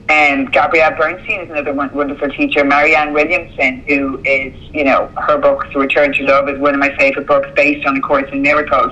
And Gabrielle Bernstein is another wonderful teacher. Marianne Williamson, who is, you know, her book, The Return to Love, is one of my favourite books based on A Course in Miracles.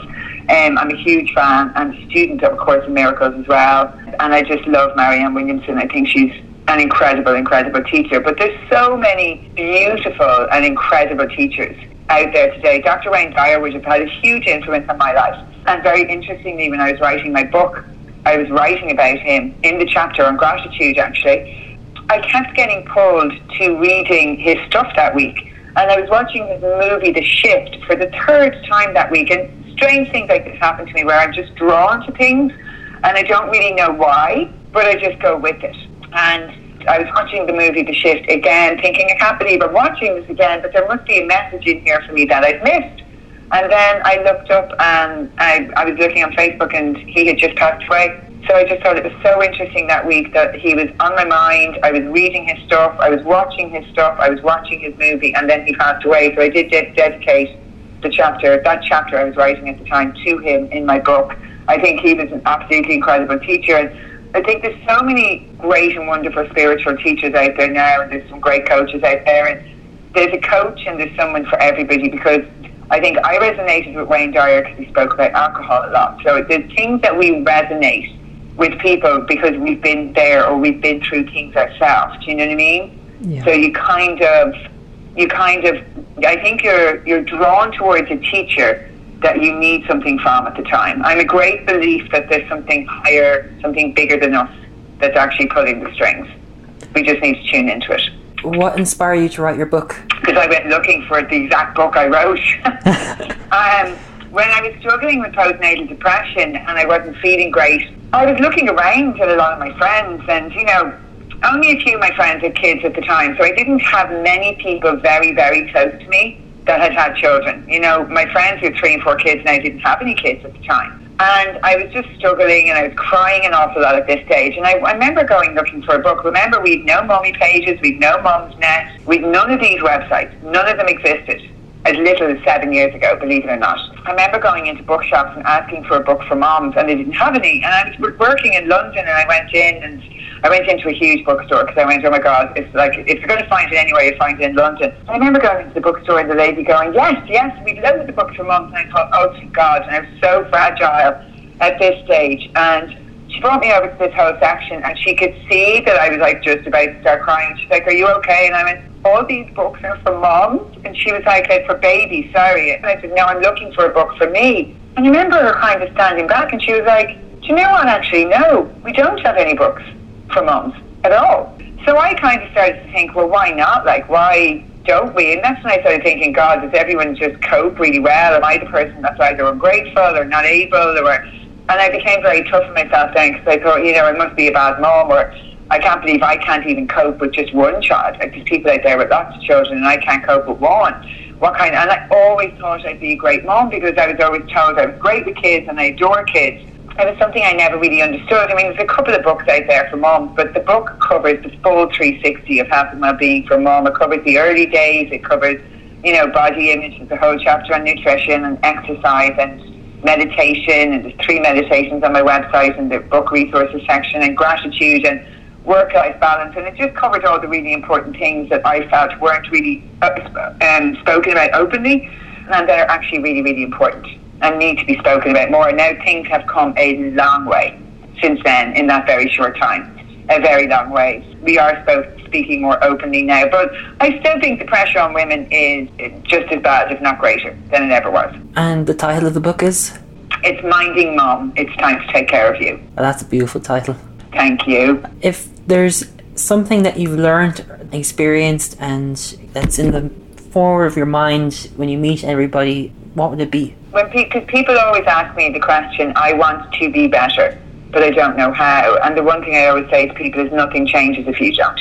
Um, I'm a huge fan and student of A Course in Miracles as well. And I just love Marianne Williamson. I think she's an incredible, incredible teacher. But there's so many beautiful and incredible teachers out there today. Dr. Wayne Dyer would have had a huge influence on my life. And very interestingly, when I was writing my book, I was writing about him in the chapter on gratitude, actually. I kept getting pulled to reading his stuff that week. And I was watching his movie, The Shift, for the third time that week. And strange things like this happen to me where I'm just drawn to things and I don't really know why, but I just go with it. And I was watching the movie The Shift again, thinking, I can't believe I'm watching this again, but there must be a message in here for me that I've missed. And then I looked up and I, I was looking on Facebook and he had just passed away. So I just thought it was so interesting that week that he was on my mind. I was reading his stuff, I was watching his stuff, I was watching his movie, and then he passed away. So I did de- dedicate the chapter, that chapter I was writing at the time, to him in my book. I think he was an absolutely incredible teacher. And I think there's so many great and wonderful spiritual teachers out there now, and there's some great coaches out there. And there's a coach and there's someone for everybody because I think I resonated with Wayne Dyer because he spoke about alcohol a lot. So there's things that we resonate with people because we've been there or we've been through things ourselves. Do you know what I mean? Yeah. So you kind of, you kind of, I think you're you're drawn towards a teacher that you need something from at the time. I'm a great belief that there's something higher, something bigger than us that's actually pulling the strings. We just need to tune into it. What inspired you to write your book? Because I went looking for the exact book I wrote. [LAUGHS] um, when I was struggling with postnatal depression and I wasn't feeling great, I was looking around at a lot of my friends, and you know, only a few of my friends had kids at the time, so I didn't have many people very, very close to me that had had children. You know, my friends with three and four kids now didn't have any kids at the time. And I was just struggling and I was crying an awful lot at this stage. And I, I remember going looking for a book. Remember, we'd no MummyPages, we'd no Mumsnet, we'd none of these websites. None of them existed as little as seven years ago, believe it or not. I remember going into bookshops and asking for a book for moms, and they didn't have any. And I was working in London, and I went in and I went into a huge bookstore because I went, oh my god, it's like if you're going to find it anywhere, you find it in London. I remember going into the bookstore and the lady going, yes, yes, we've loaded the books for moms, and I thought, oh thank God, and I was so fragile at this stage, and she brought me over to this whole section and she could see that I was like just about to start crying. She's like, Are you okay? And I went, All these books are for moms and she was like, For babies, sorry. And I said, No, I'm looking for a book for me. And I remember her kind of standing back and she was like, Do you know what actually? No, we don't have any books for moms at all. So I kind of started to think, well, why not? Like, why don't we? And that's when I started thinking, God, does everyone just cope really well? Am I the person that's either ungrateful or not able or and I became very tough on myself then because I thought, you know, I must be a bad mom or I can't believe I can't even cope with just one child. Like there's people out there with lots of children and I can't cope with one. What kind and I always thought I'd be a great mom because I was always told I was great with kids and I adore kids. It was something I never really understood. I mean, there's a couple of books out there for moms, but the book covers the full 360 of health and well-being for mom. It covers the early days. It covers, you know, body image. There's a whole chapter on nutrition and exercise and meditation, and there's three meditations on my website and the book resources section, and gratitude and work life balance. And it just covered all the really important things that I felt weren't really uh, um, spoken about openly and that are actually really, really important and need to be spoken about more. And now things have come a long way since then in that very short time. A very long way. We are both speaking more openly now, but I still think the pressure on women is just as bad, if not greater, than it ever was. And the title of the book is? It's Minding Mum. It's time to take care of you. Well, that's a beautiful title. Thank you. If there's something that you've learned, experienced, and that's in the forward of your mind when you meet everybody, what would it be? When pe- people always ask me the question, I want to be better but I don't know how. And the one thing I always say to people is nothing changes if you don't.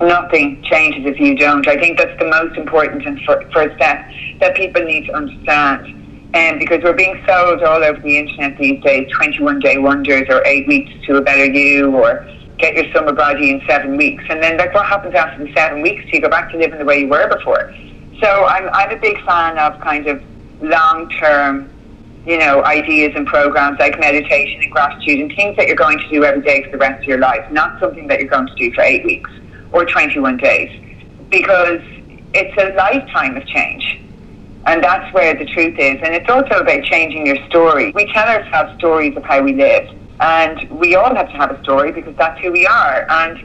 Nothing changes if you don't. I think that's the most important and first step that people need to understand. And um, because we're being sold all over the internet these days, 21 day wonders or eight weeks to a better you or get your summer body in seven weeks. And then like what happens after the seven weeks? You go back to living the way you were before? So I'm, I'm a big fan of kind of long term you know, ideas and programs like meditation and gratitude and things that you're going to do every day for the rest of your life, not something that you're going to do for eight weeks or 21 days. Because it's a lifetime of change. And that's where the truth is. And it's also about changing your story. We tell ourselves stories of how we live. And we all have to have a story because that's who we are. And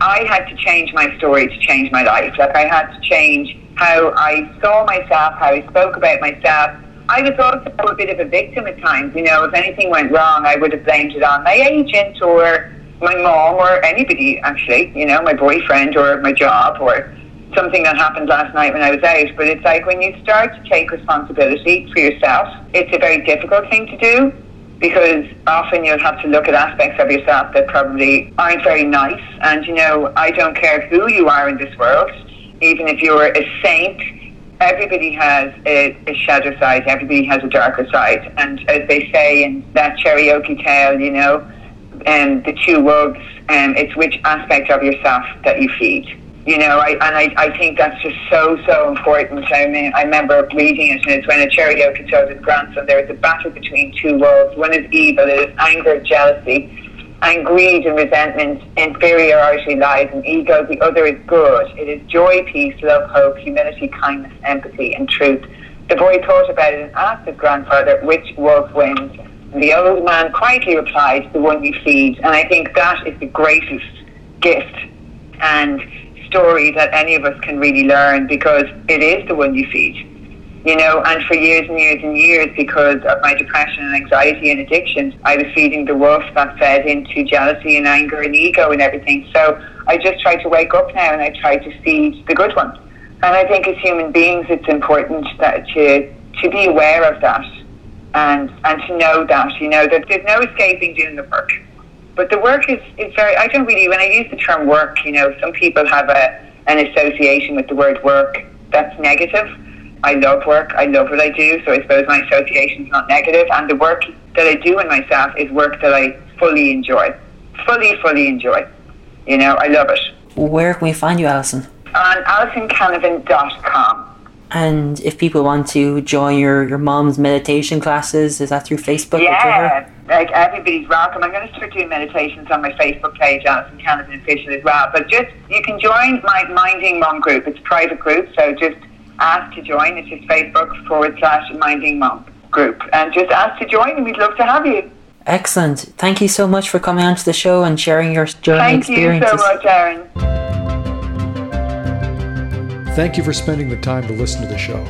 I had to change my story to change my life. Like I had to change how I saw myself, how I spoke about myself, I was also a bit of a victim at times. You know, if anything went wrong, I would have blamed it on my agent or my mom or anybody, actually, you know, my boyfriend or my job or something that happened last night when I was out. But it's like when you start to take responsibility for yourself, it's a very difficult thing to do because often you'll have to look at aspects of yourself that probably aren't very nice. And, you know, I don't care who you are in this world, even if you're a saint everybody has a, a shadow side, everybody has a darker side. And as they say in that Cherokee tale, you know, um, the two wolves, um, it's which aspect of yourself that you feed. You know, I, and I, I think that's just so, so important. I mean, I remember reading it, and it's when a Cherokee told his grandson there is a battle between two wolves. One is evil, it is anger, jealousy, and greed and resentment, inferiority lies and ego. The other is good. It is joy, peace, love, hope, humility, kindness, empathy, and truth. The boy thought about it and asked his grandfather which wolf wins. The old man quietly replied, the one you feed. And I think that is the greatest gift. And story that any of us can really learn because it is the one you feed. You know, and for years and years and years, because of my depression and anxiety and addictions, I was feeding the wolf that fed into jealousy and anger and ego and everything. So I just try to wake up now and I try to feed the good one. And I think as human beings, it's important that to to be aware of that and and to know that you know that there's no escaping doing the work. But the work is, is very, I don't really, when I use the term work, you know, some people have a, an association with the word work that's negative. I love work. I love what I do. So I suppose my association is not negative. And the work that I do in myself is work that I fully enjoy. Fully, fully enjoy. You know, I love it. Where can we find you, Alison? On AlisonCanavan.com. And if people want to join your, your mom's meditation classes, is that through Facebook yeah, like everybody's welcome. I'm going to start doing meditations on my Facebook page, Alison Canavan Official as well. But just, you can join my Minding Mum group. It's a private group, so just ask to join. It's just Facebook forward slash Minding Mum group. And just ask to join, and we'd love to have you. Excellent. Thank you so much for coming onto the show and sharing your journey Thank experiences. Thank you so much, Aaron. Thank you for spending the time to listen to the show.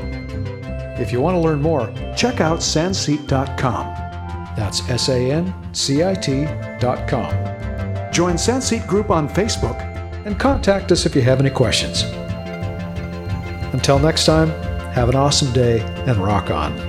If you want to learn more, check out sancit.com. That's S A N C I T.com. Join Sancit Group on Facebook and contact us if you have any questions. Until next time, have an awesome day and rock on.